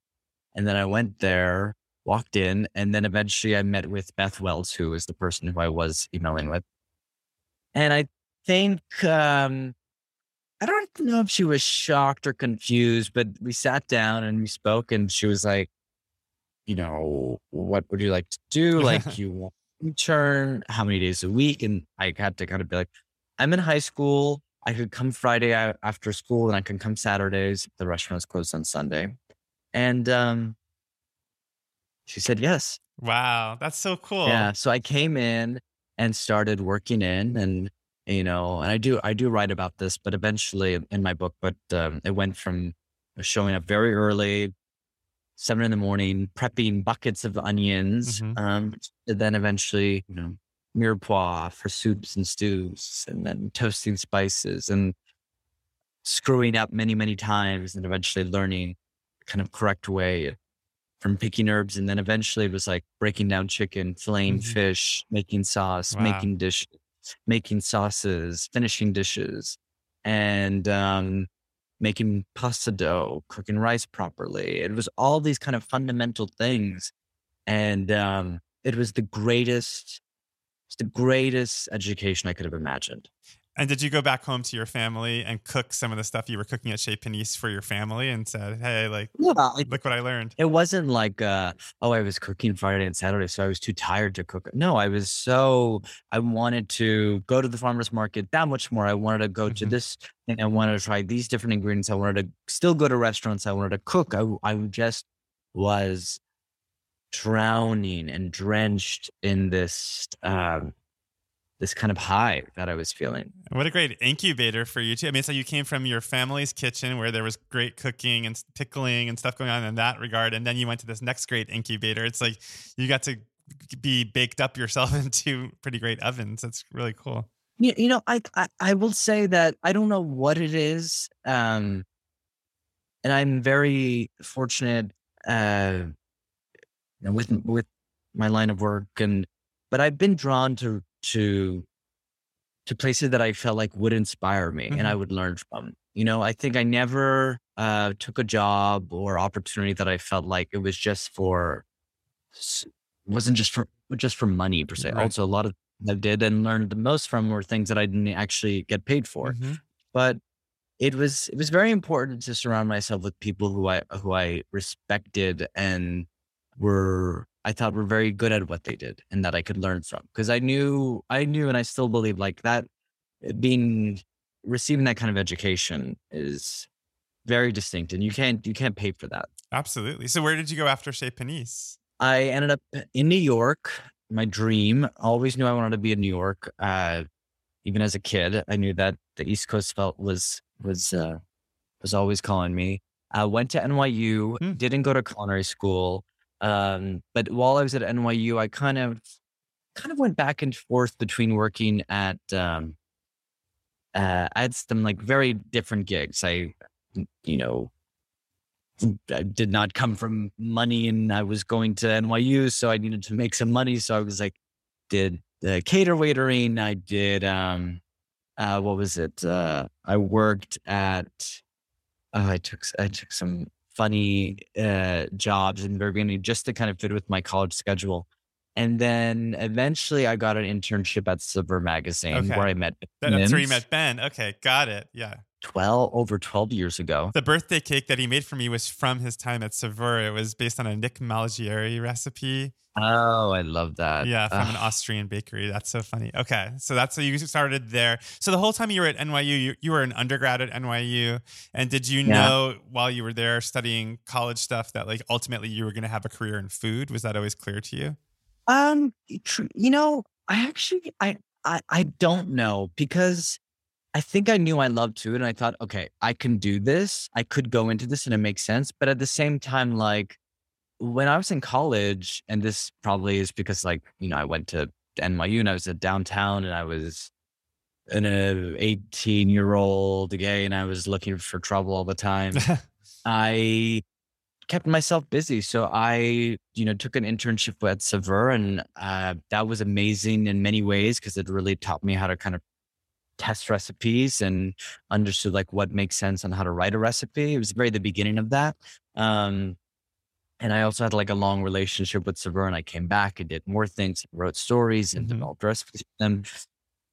And then I went there, walked in, and then eventually I met with Beth Wells, who is the person who I was emailing with. And I think, um, I don't know if she was shocked or confused, but we sat down and we spoke, and she was like, you know, what would you like to do? Like, <laughs> you want to intern? How many days a week? And I had to kind of be like, I'm in high school. I could come Friday after school, and I can come Saturdays. The restaurant is closed on Sunday. And um, she said yes. wow, that's so cool. Yeah. So I came in and started working in and you know, and I do I do write about this, but eventually in my book, but um, it went from showing up very early, seven in the morning, prepping buckets of onions, Mhm. um, then eventually, you know, mirepoix for soups and stews, and then toasting spices and screwing up many, many times, and eventually learning kind of correct way from picking herbs. And then eventually it was like breaking down chicken, filleting Mhm. fish, making sauce, Wow. making dishes, making sauces, finishing dishes, and um, making pasta dough, cooking rice properly. It was all these kind of fundamental things. And um, it was the greatest, it's the greatest education I could have imagined. And did you go back home to your family and cook some of the stuff you were cooking at Chez Panisse for your family and said, hey, like, Yeah, look what I learned? It wasn't like, uh, oh, I was cooking Friday and Saturday, so I was too tired to cook. No, I was so, I wanted to go to the farmer's market that much more. I wanted to go to Mhm. this thing. I wanted to try these different ingredients. I wanted to still go to restaurants. I wanted to cook. I, I just was drowning and drenched in this, um, this kind of high that I was feeling. What a great incubator for you, too. I mean, so you came from your family's kitchen where there was great cooking and pickling and stuff going on in that regard. And then you went to this next great incubator. It's like you got to be baked up yourself <laughs> into pretty great ovens. That's really cool. You, you know, I, I I will say that I don't know what it is, um, and I'm very fortunate uh, with with my line of work, and but I've been drawn to to to places that I felt like would inspire me and I would learn from. You know, I think I never uh, took a job or opportunity that I felt like it was just for wasn't just for just for money per se. Right. Also, a lot of I did and learned the most from were things that I didn't actually get paid for. Mhm. But it was it was very important to surround myself with people who I who I respected and were I thought were very good at what they did and that I could learn from. Because I knew I knew and I still believe like that eh, being receiving that kind of education is very distinct and you can't you can't pay for that. Absolutely. So, where did you go after Chez Panisse? I ended up in New York. My dream. Always knew I wanted to be in New York. Uh, even as a kid, I knew that the East Coast felt was was uh, was always calling me. I went to NYU. Hmm. Didn't go to culinary school. Um, but while I was at NYU, I kind of kind of went back and forth between working at um, uh, I had some like very different gigs. I, you know, I did not come from money and I was going to NYU, so I needed to make some money. So I was like, did the cater waitering. I did, um, uh, what was it? Uh, I worked at, oh, I took, I took some funny, uh, jobs in the beginning just to kind of fit with my college schedule. And then eventually I got an internship at Saveur Magazine Okay. where I met That- That's where you met Ben. Okay, got it. Yeah. 12 over 12 years ago. The birthday cake that he made for me was from his time at Saveur. It was based on a Nick Malgieri recipe. Oh, I love that. Yeah, from an Austrian bakery. That's so funny. Okay, so that's how you started there. So the whole time you were at NYU, you, you were an undergrad at NYU, and did you Yeah. know while you were there studying college stuff that like ultimately you were going to have a career in food? Was that always clear to you? Um, you know, I actually, I, I, I don't know because I think I knew I loved food, and I thought, okay, I can do this. I could go into this, and it makes sense. But at the same time, like when I was in college, and this probably is because, like, you know, I went to NYU and I was at downtown, and I was an 18 year old gay, and I was looking for trouble all the time. <laughs> I kept myself busy. So I, you know, took an internship at Saveur and uh, that was amazing in many ways because it really taught me how to kind of test recipes and understood like what makes sense on how to write a recipe. It was very the beginning of that. Um, and I also had like a long relationship with Saveur and I came back and did more things, wrote stories and Mhm. developed recipes with them.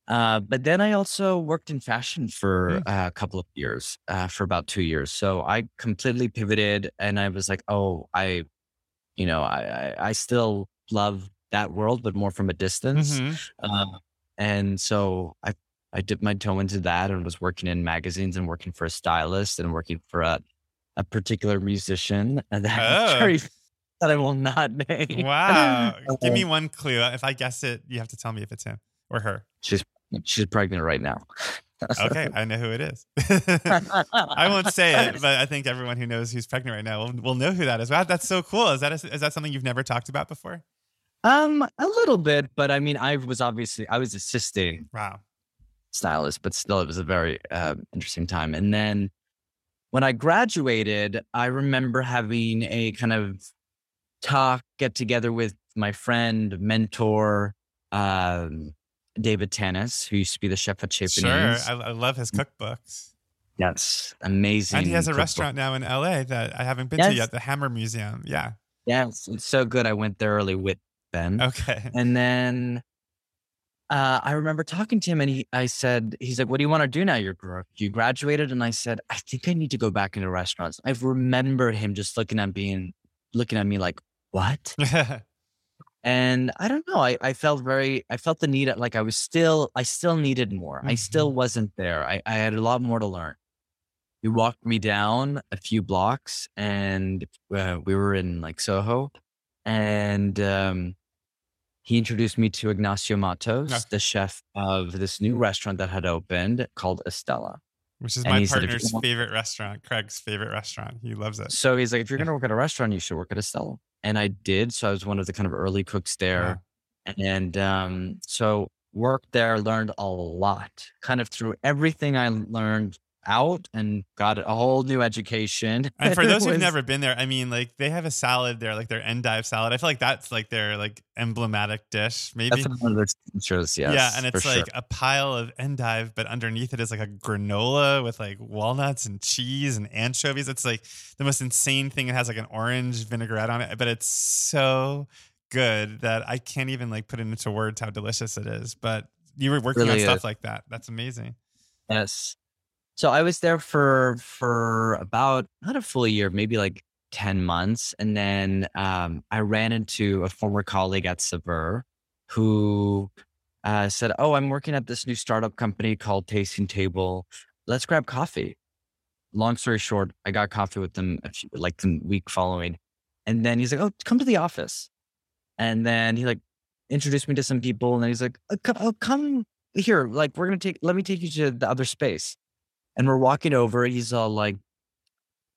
Uh, but then I also worked in fashion for uh, a couple of years, uh, for about two years. So I completely pivoted, and I was like, "Oh, I, you know, I, I, I still love that world, but more from a distance." Mhm. Uh, and so I, I dipped my toe into that, and was working in magazines, and working for a stylist, and working for a, a particular musician, and that <laughs> Oh. that I will not name. Wow. <laughs> Give me one clue. If I guess it, you have to tell me if it's him or her. She's she's pregnant right now. Okay, I know who it is. <laughs> I won't say it, but I think everyone who knows who's pregnant right now will, will know who that is. Wow, that's so cool. Is that a, is that something you've never talked about before? Um, a little bit, but I mean, I was obviously I was assisting Wow. Stylist, but still, it was a very uh, interesting time. And then when I graduated, I remember having a kind of talk, get together with my friend, mentor, um, David Tanis, who used to be the chef at Chez Sure. I, I love his cookbooks. Yes, amazing. And he has a cookbook. restaurant now in LA that I haven't been to yet, the Hammer Museum. Yeah. Yes, it's so good. I went there early with Ben. Okay. And then uh, I remember talking to him, and he, I said, he's like, "What do you want to do now? You're you graduated." And I said, "I think I need to go back into restaurants." I remember him just looking at being, looking at me like, "What?" <laughs> And I don't know. I, I felt very, I felt the need, like I was still, I still needed more. I still wasn't there. I, I had a lot more to learn. He walked me down a few blocks and uh, we were in like Soho and um, he introduced me to Ignacio Mattos, Okay. the chef of this new restaurant that had opened called Estela. Which is And my he said, partner's favorite restaurant, Craig's favorite restaurant. He loves it. So he's like, if you're Yeah. going to work at a restaurant, you should work at Estela. And I did. So I was one of the kind of early cooks there. And um, so worked there, learned a lot, kind of through everything I learned out and got a whole new education. <laughs> And for <laughs> those who've never been there, I mean, like they have a salad there, like their endive salad. I feel like that's like their like emblematic dish, maybe. that's one of their features, yes. yeah, and it's sure. like a pile of endive, but underneath it is like a granola with like walnuts and cheese and anchovies. It's like the most insane thing. It has like an orange vinaigrette on it, but it's so good that I can't even like put it into words how delicious it is. But you were working on stuff is. like that. That's amazing. Yes. So I was there for for about not a full year, maybe like 10 months. And then um, I ran into a former colleague at Saveur who uh, said, Oh, I'm working at this new startup company called Tasting Table. Let's grab coffee. Long story short, I got coffee with them few, like the week following. And then he's like, Oh, come to the office. And then he like introduced me to some people. And then he's like, come, oh, come here. Like, we're going to take, let me take you to the other space. And we're walking over. He's all like,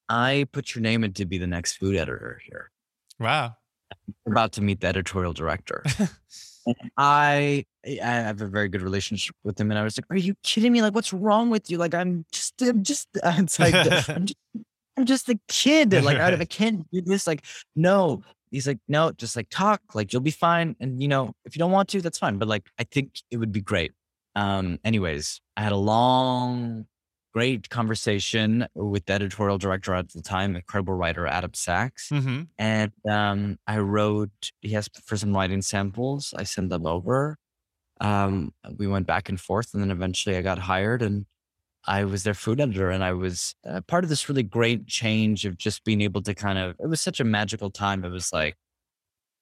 I put your name in to be the next food editor here. Wow. We're about to meet the editorial director. <laughs> I I have a very good relationship with him, and I was like, "Are you kidding me? Like, what's wrong with you? Like, I'm just, I'm just, it's <laughs> like, I'm just, <laughs> I'm just a kid. Like, I, I can't do this. Like, no." He's like, "No, just like talk. Like, you'll be fine. And you know, if you don't want to, that's fine. But like, I think it would be great." Um. Anyways, I had a long, great conversation with the editorial director at the time, incredible writer Adam Sachs. hmm And um, I wrote, he asked for some writing samples. I sent them over. Um, we went back and forth. And then eventually I got hired and I was their food editor. And I was uh, part of this really great change of just being able to kind of, it was such a magical time. It was like,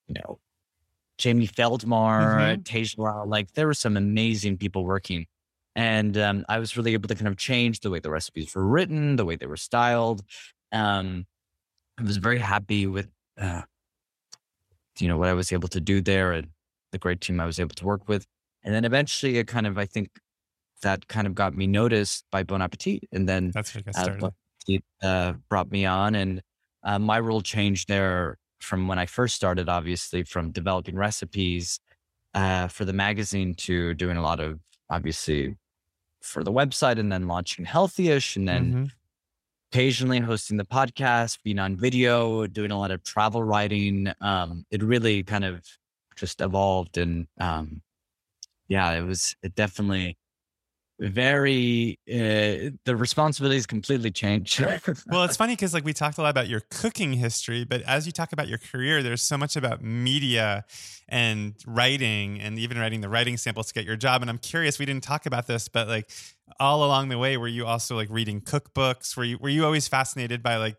you know, Jamie Feldmar, Tej Lal, like there were some amazing people working. And um, I was really able to kind of change the way the recipes were written, the way they were styled. Um, I was very happy with uh, you know, what I was able to do there and the great team I was able to work with. And then eventually it kind of, I think that kind of got me noticed by Bon Appetit. And then That's where I got uh, started. Bon Appetit uh, brought me on and uh, my role changed there from when I first started, obviously from developing recipes uh, for the magazine to doing a lot of obviously for the website and then launching Healthyish and then Mhm. occasionally hosting the podcast, being on video, doing a lot of travel writing. Um, it really kind of just evolved and um, yeah, it was it definitely very uh, the responsibilities completely changed. <laughs> Well, it's funny because like we talked a lot about your cooking history, but as you talk about your career, there's so much about media and writing and even writing the writing samples to get your job. And I'm curious, we didn't talk about this, but like all along the way, were you also like reading cookbooks? Were you were you always fascinated by like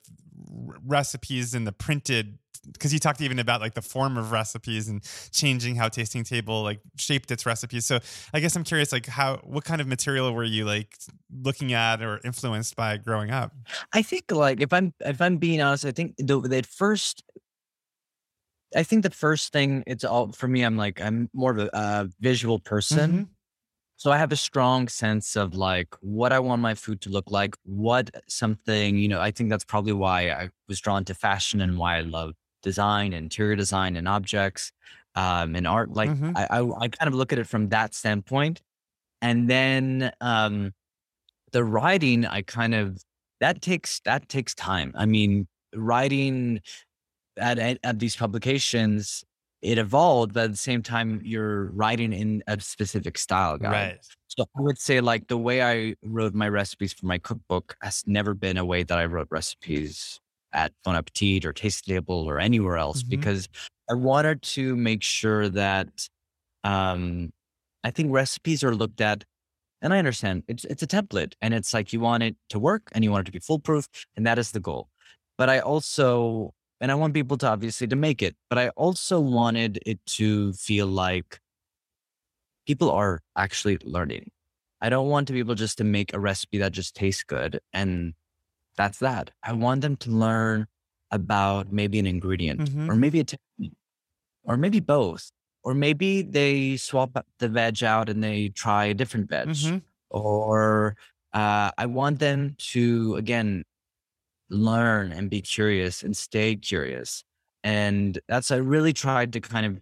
r- recipes in the printed? Because you talked even about like the form of recipes and changing how Tasting Table like shaped its recipes. So I guess I'm curious, like how what kind of material were you like looking at or influenced by growing up? I think like if I'm if I'm being honest, I think the the first I think the first thing it's all for me, I'm like I'm more of a, uh visual person. Mhm. So I have a strong sense of like what I want my food to look like, what something, you know, I think that's probably why I was drawn to fashion and why I love design, interior design and objects, um, and art. Like Mhm. I, I I kind of look at it from that standpoint. And then um the writing, I kind of that takes that takes time. I mean, writing at at, at these publications, it evolved, but at the same time, you're writing in a specific style guide. Right. So I would say like the way I wrote my recipes for my cookbook has never been a way that I wrote recipes at Bon Appetit or Taste Table or anywhere else Mhm. because I wanted to make sure that um I think recipes are looked at and I understand it's it's a template and it's like you want it to work and you want it to be foolproof and that is the goal. But I also and I want people to obviously to make it, but I also wanted it to feel like people are actually learning. I don't want to be able just to make a recipe that just tastes good and that's that. I want them to learn about maybe an ingredient Mhm. or maybe a technique or maybe both. Or maybe they swap the veg out and they try a different veg. Mhm. Or uh, I want them to, again, learn and be curious and stay curious. And that's, I really tried to kind of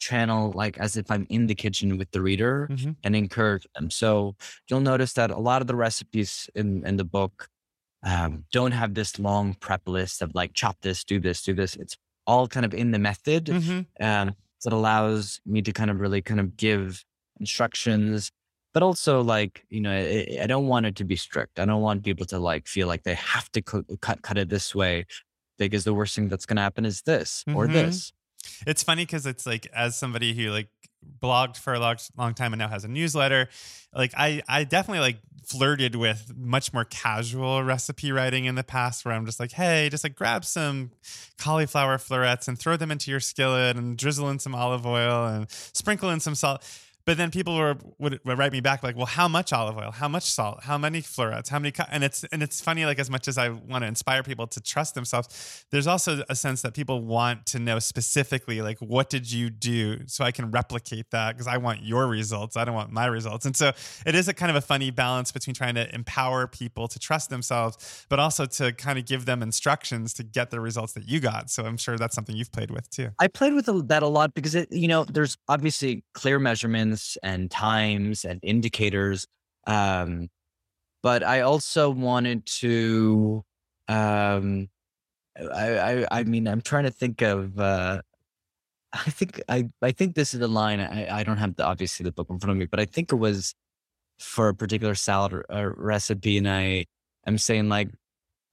channel like as if I'm in the kitchen with the reader Mhm. and encourage them. So you'll notice that a lot of the recipes in, in the book um, don't have this long prep list of like chop this, do this, do this. It's all kind of in the method Mhm. um, that allows me to kind of really kind of give instructions, but also like you know I, I don't want it to be strict. I don't want people to like feel like they have to co- cut cut it this way because the worst thing that's going to happen is this or Mhm. this. It's funny because it's like as somebody who like blogged for a long, long time and now has a newsletter, like I I definitely like flirted with much more casual recipe writing in the past where I'm just like, hey, just like grab some cauliflower florets and throw them into your skillet and drizzle in some olive oil and sprinkle in some salt. But then people were would, would write me back like, well, how much olive oil? How much salt? How many florets? How many? co-" And it's and it's funny like as much as I want to inspire people to trust themselves, there's also a sense that people want to know specifically like what did you do so I can replicate that because I want your results. I don't want my results. And so it is a kind of a funny balance between trying to empower people to trust themselves, but also to kind of give them instructions to get the results that you got. So I'm sure that's something you've played with too. I played with that a lot because it, you know, there's obviously clear measurements and times and indicators. Um, but I also wanted to, um, I, I, I mean, I'm trying to think of, uh, <laughs> I think I, I think this is the line. I, I don't have the obviously the book in front of me, but I think it was for a particular salad uh, recipe, and I am saying like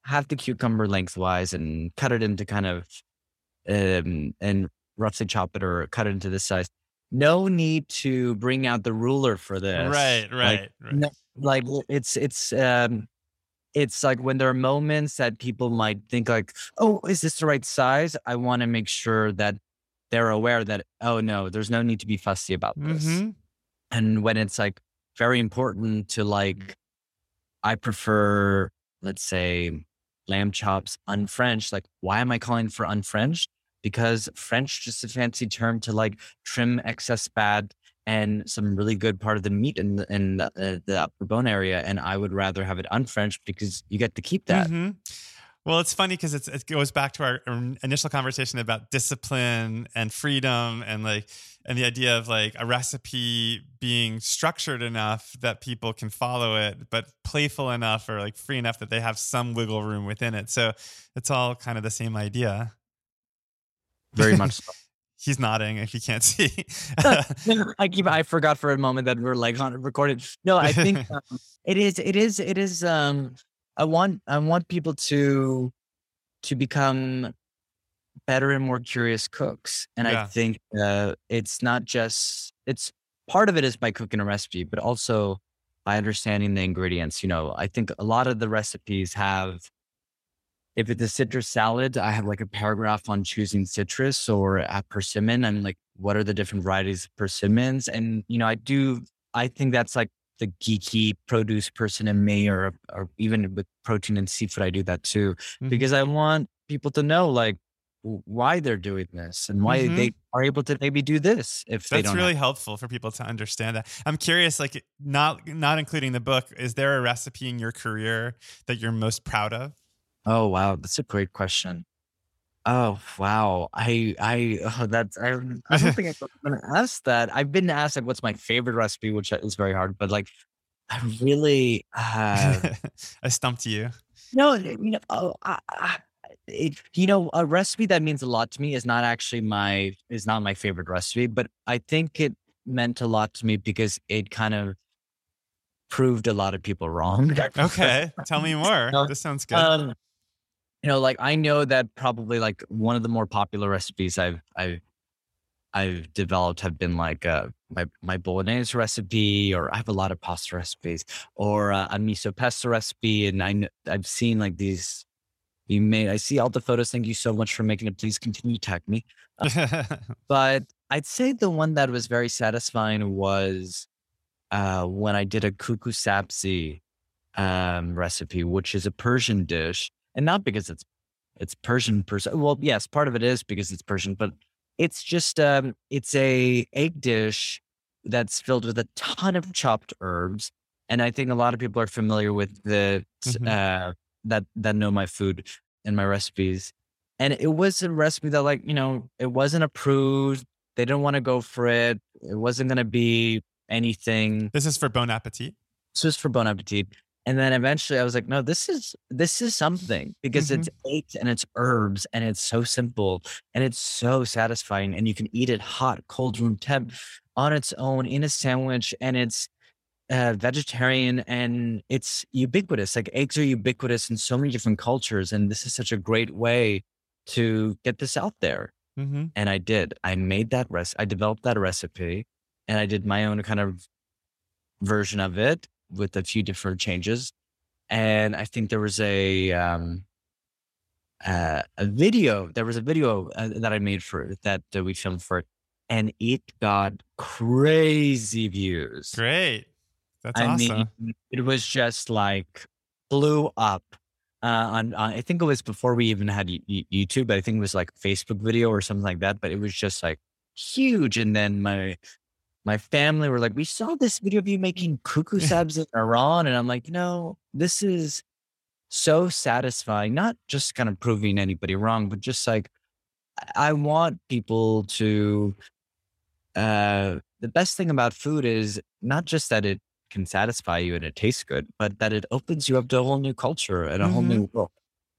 have the cucumber lengthwise and cut it into kind of um and roughly chop it or cut it into this size. No need to bring out the ruler for this. Right, Like, right, right. no, like it's it's um it's like when there are moments that people might think like, oh, is this the right size? I want to make sure that they're aware that, oh no, there's no need to be fussy about this. Mhm. And when it's like very important to like, I prefer, let's say, lamb chops unfrenched. Like, why am I calling for unfrenched? Because French just a fancy term to like trim excess fat and some really good part of the meat in the, in the, uh, the upper bone area. And I would rather have it unfrenched because you get to keep that. Mhm. Well, it's funny because it goes back to our initial conversation about discipline and freedom and like and the idea of like a recipe being structured enough that people can follow it, but playful enough or like free enough that they have some wiggle room within it. So it's all kind of the same idea. Very much <laughs> so. He's nodding if you can't see. <laughs> I keep I forgot for a moment that we're like on recorded. No, I think <laughs> um, it is it is it is um I want I want people to to become better and more curious cooks. And I think uh it's not just it's part of it is by cooking a recipe, but also by understanding the ingredients. You know, I think a lot of the recipes have if it's a citrus salad, I have like a paragraph on choosing citrus or a persimmon and like what are the different varieties of persimmons. And you know, I do I think that's like the geeky produce person in me or or even with protein and seafood, I do that too. Mhm. Because I want people to know like why they're doing this and why Mhm. they are able to maybe do this if they That's really have- helpful for people to understand that. I'm curious, like not not including the book, is there a recipe in your career that you're most proud of? Oh wow, that's a great question. Oh wow, I I oh, that's I, don't- I don't think I've been asked that. I've been asked like what's my favorite recipe, which is very hard. But like, I really uh, <laughs> I stumped you. no, you know, oh, I, I, it, you know, a recipe that means a lot to me is not actually my is not my favorite recipe, but I think it meant a lot to me because it kind of proved a lot of people wrong. <laughs> Okay, tell me more. No, This sounds good. Um, you know, like I know that probably like one of the more popular recipes I've I've I've developed have been like uh, my my bolognese recipe, or I have a lot of pasta recipes, or uh, a miso pesto recipe, and I I've seen like these. You made. I see all the photos. Thank you so much for making it. Please continue to tag me. <laughs> But I'd say the one that was very satisfying was uh, when I did a kuku sabzi um, recipe, which is a Persian dish, and not because it's it's Persian. Pers- well, yes, part of it is because it's Persian, but it's just um, it's a egg dish that's filled with a ton of chopped herbs, and I think a lot of people are familiar with the Mhm. uh, that that know my food and my recipes. And it was a recipe that, like, you know, it wasn't approved. They didn't want to go for it. It wasn't going to be anything. this is for Bon Appetit. This is for Bon Appetit. And then eventually I was like, no, this is this is something because it's eggs and it's herbs and it's so simple and it's so satisfying and you can eat it hot, cold room temp on its own in a sandwich and it's uh, vegetarian and it's ubiquitous. Like eggs are ubiquitous in so many different cultures, and this is such a great way to get this out there. hmm And I did. I made that recipe. I developed that recipe, and I did my own kind of version of it with a few different changes. And I think there was a um, uh, a video. There was a video uh, that I made for that uh, we filmed for it, and it got crazy views. Great. That's I awesome. mean, it was just like blew up. Uh, on, on I think it was before we even had YouTube. I think it was like Facebook video or something like that. But it was just like huge. And then my my family were like, "We saw this video of you making kuku <laughs> sabs in Iran," and I'm like, "You know, this is so satisfying. Not just kind of proving anybody wrong, but just like I want people to. Uh, the best thing about food is not just that it can satisfy you and it tastes good, but that it opens you up to a whole new culture and a whole new world.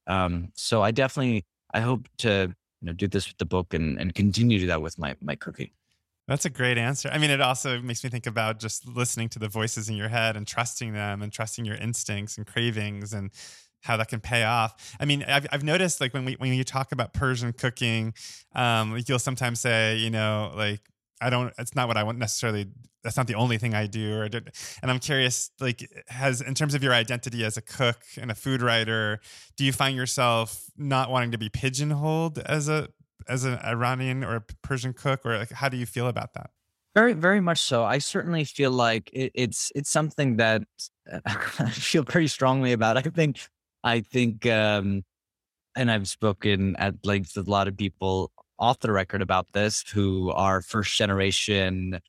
Um, so I definitely I hope to you know do this with the book and and continue to do that with my my cooking. That's a great answer. I mean, it also makes me think about just listening to the voices in your head and trusting them and trusting your instincts and cravings and how that can pay off. I mean, I've, I've noticed like when we when you talk about Persian cooking, um, like you'll sometimes say, you know, like I don't. It's not what I want necessarily. That's not the only thing I do. Or did, and I'm curious, like, has in terms of your identity as a cook and a food writer, do you find yourself not wanting to be pigeonholed as a as an Iranian or a Persian cook, or like, how do you feel about that? Very, very much so. I certainly feel like it, it's it's something that <laughs> I feel pretty strongly about. I think, I think, um, and I've spoken at length with a lot of people off the record about this who are first generation,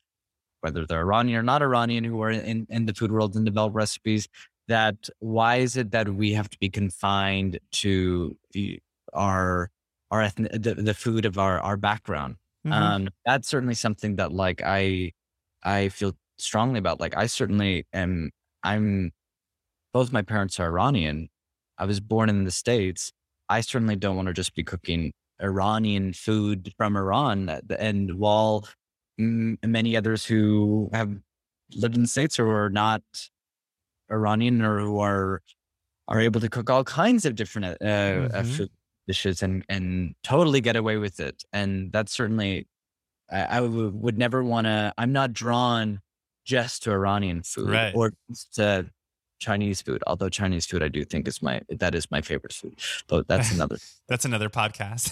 whether they're Iranian or not Iranian, who are in, in the food world and develop recipes. That why is it that we have to be confined to the, our our ethnic, the, the food of our our background? Mhm. Um, that's certainly something that like I I feel strongly about. Like I certainly am. I'm both my parents are Iranian. I was born in the states. I certainly don't want to just be cooking Iranian food from Iran. uh, And while mm, many others who have lived in the states or are not Iranian or who are are able to cook all kinds of different uh, uh, Mhm. food dishes and and totally get away with it. And that's certainly I, I would, would never want to. I'm not drawn just to Iranian food Right. or to Chinese food. Although Chinese food, I do think is my that is my favorite food. But that's <laughs> another. That's another podcast.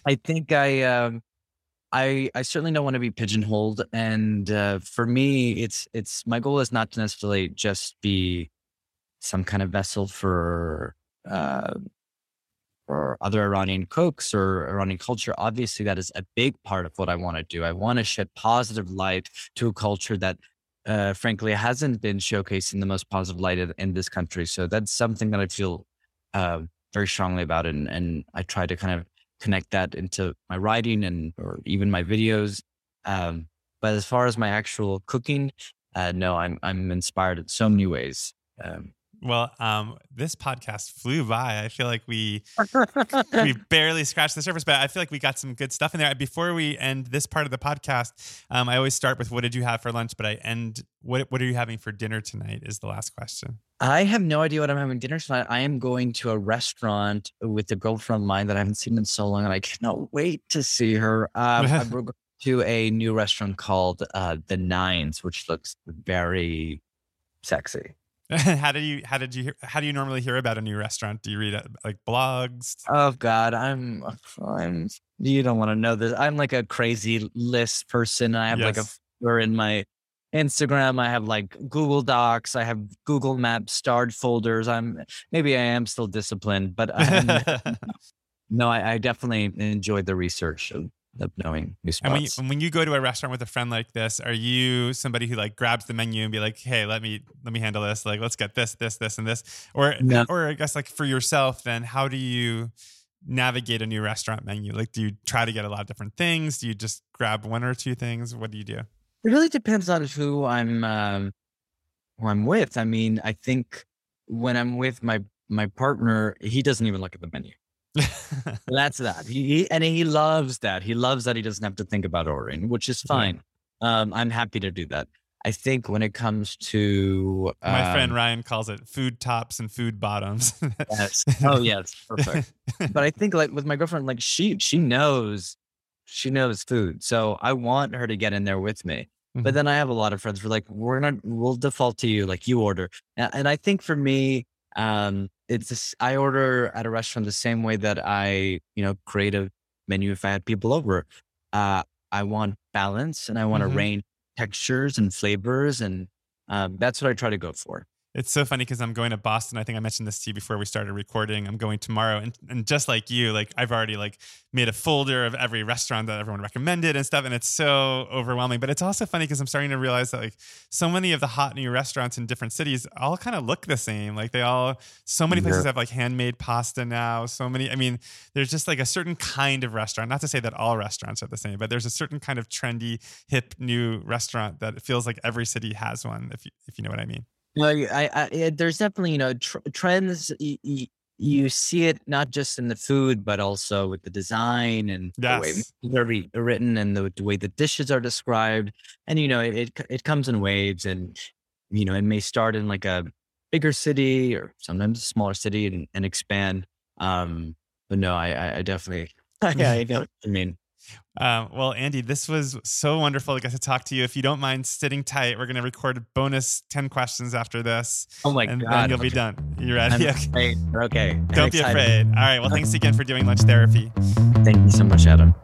<laughs> I think I um I I certainly don't want to be pigeonholed and uh for me it's it's my goal is not to necessarily just be some kind of vessel for uh for other Iranian cooks or Iranian culture. Obviously that is a big part of what I want to do. I want to shed positive light to a culture that uh frankly hasn't been showcased in the most positive light in, in this country. So that's something that I feel uh very strongly about and and I try to kind of connect that into my writing and or even my videos. Um, but as far as my actual cooking, uh, no, I'm I'm inspired in so many ways. Um, well, um, this podcast flew by. I feel like we <laughs> we barely scratched the surface, but I feel like we got some good stuff in there. Before we end this part of the podcast, um, I always start with "What did you have for lunch?" But I end "What What are you having for dinner tonight?" is the last question. I have no idea what I'm having dinner tonight. I am going to a restaurant with a girlfriend of mine that I haven't seen in so long, and I cannot wait to see her. Um, I'm <laughs> going to a new restaurant called uh, The Nines, which looks very sexy. <laughs> how did you How did you hear, How do you normally hear about a new restaurant? Do you read uh, like blogs? Oh God, I'm I'm you don't want to know this. I'm like a crazy list person. I have like a Yes. folder in my Instagram. I have like Google Docs. I have Google Maps starred folders. I'm maybe I am still disciplined, but <laughs> <laughs> no, I, I definitely enjoyed the research of, knowing new spots. And when you, when you go to a restaurant with a friend like this, are you somebody who like grabs the menu and be like, "Hey, let me let me handle this. Like, let's get this, this, this, and this," or No. or I guess like for yourself, then how do you navigate a new restaurant menu? Like, do you try to get a lot of different things? Do you just grab one or two things? What do you do? It really depends on who I'm um, who I'm with. I mean, I think when I'm with my my partner, he doesn't even look at the menu. That's that. He, and he loves that. He loves that he doesn't have to think about ordering, which is Yeah. fine. Um, I'm happy to do that. I think when it comes to My friend um, Ryan calls it food tops and food bottoms. <laughs> yes. Oh yes, perfect. but I think like with my girlfriend, like she she knows she knows food, so I want her to get in there with me. Mhm. But then I have a lot of friends who are like, we're not, we'll default to you, like you order. And, and I think for me, um, it's this, I order at a restaurant the same way that I, you know, create a menu if I had people over. Uh, I want balance and I want to range textures and flavors, and um, that's what I try to go for. It's so funny because I'm going to Boston. I think I mentioned this to you before we started recording. I'm going tomorrow, and, and just like you, like I've already like made a folder of every restaurant that everyone recommended and stuff, and it's so overwhelming. But it's also funny because I'm starting to realize that like so many of the hot new restaurants in different cities all kind of look the same. Like they all, so many places Yeah. have like handmade pasta now. So many. I mean, there's just like a certain kind of restaurant. Not to say that all restaurants are the same, but there's a certain kind of trendy, hip new restaurant that it feels like every city has one. If you if you know what I mean. Well, I, I, I there's definitely you know tr- trends. Y- y- you see it not just in the food, but also with the design and the way Yes. they're written and the, the way the dishes are described. And you know, it, it it comes in waves, and you know, it may start in like a bigger city or sometimes a smaller city and, and expand. Um, but no, I, I, I definitely, yeah, <laughs> I know what you mean. Um, well, Andy, this was so wonderful to get to talk to you. If you don't mind sitting tight, we're going to record a bonus 10 questions after this. Oh my and god, then you'll be done. You I'm ready? Okay. Okay, I'm Don't be excited. afraid. All right. Well, thanks again for doing lunch therapy. Thank you so much, Adam.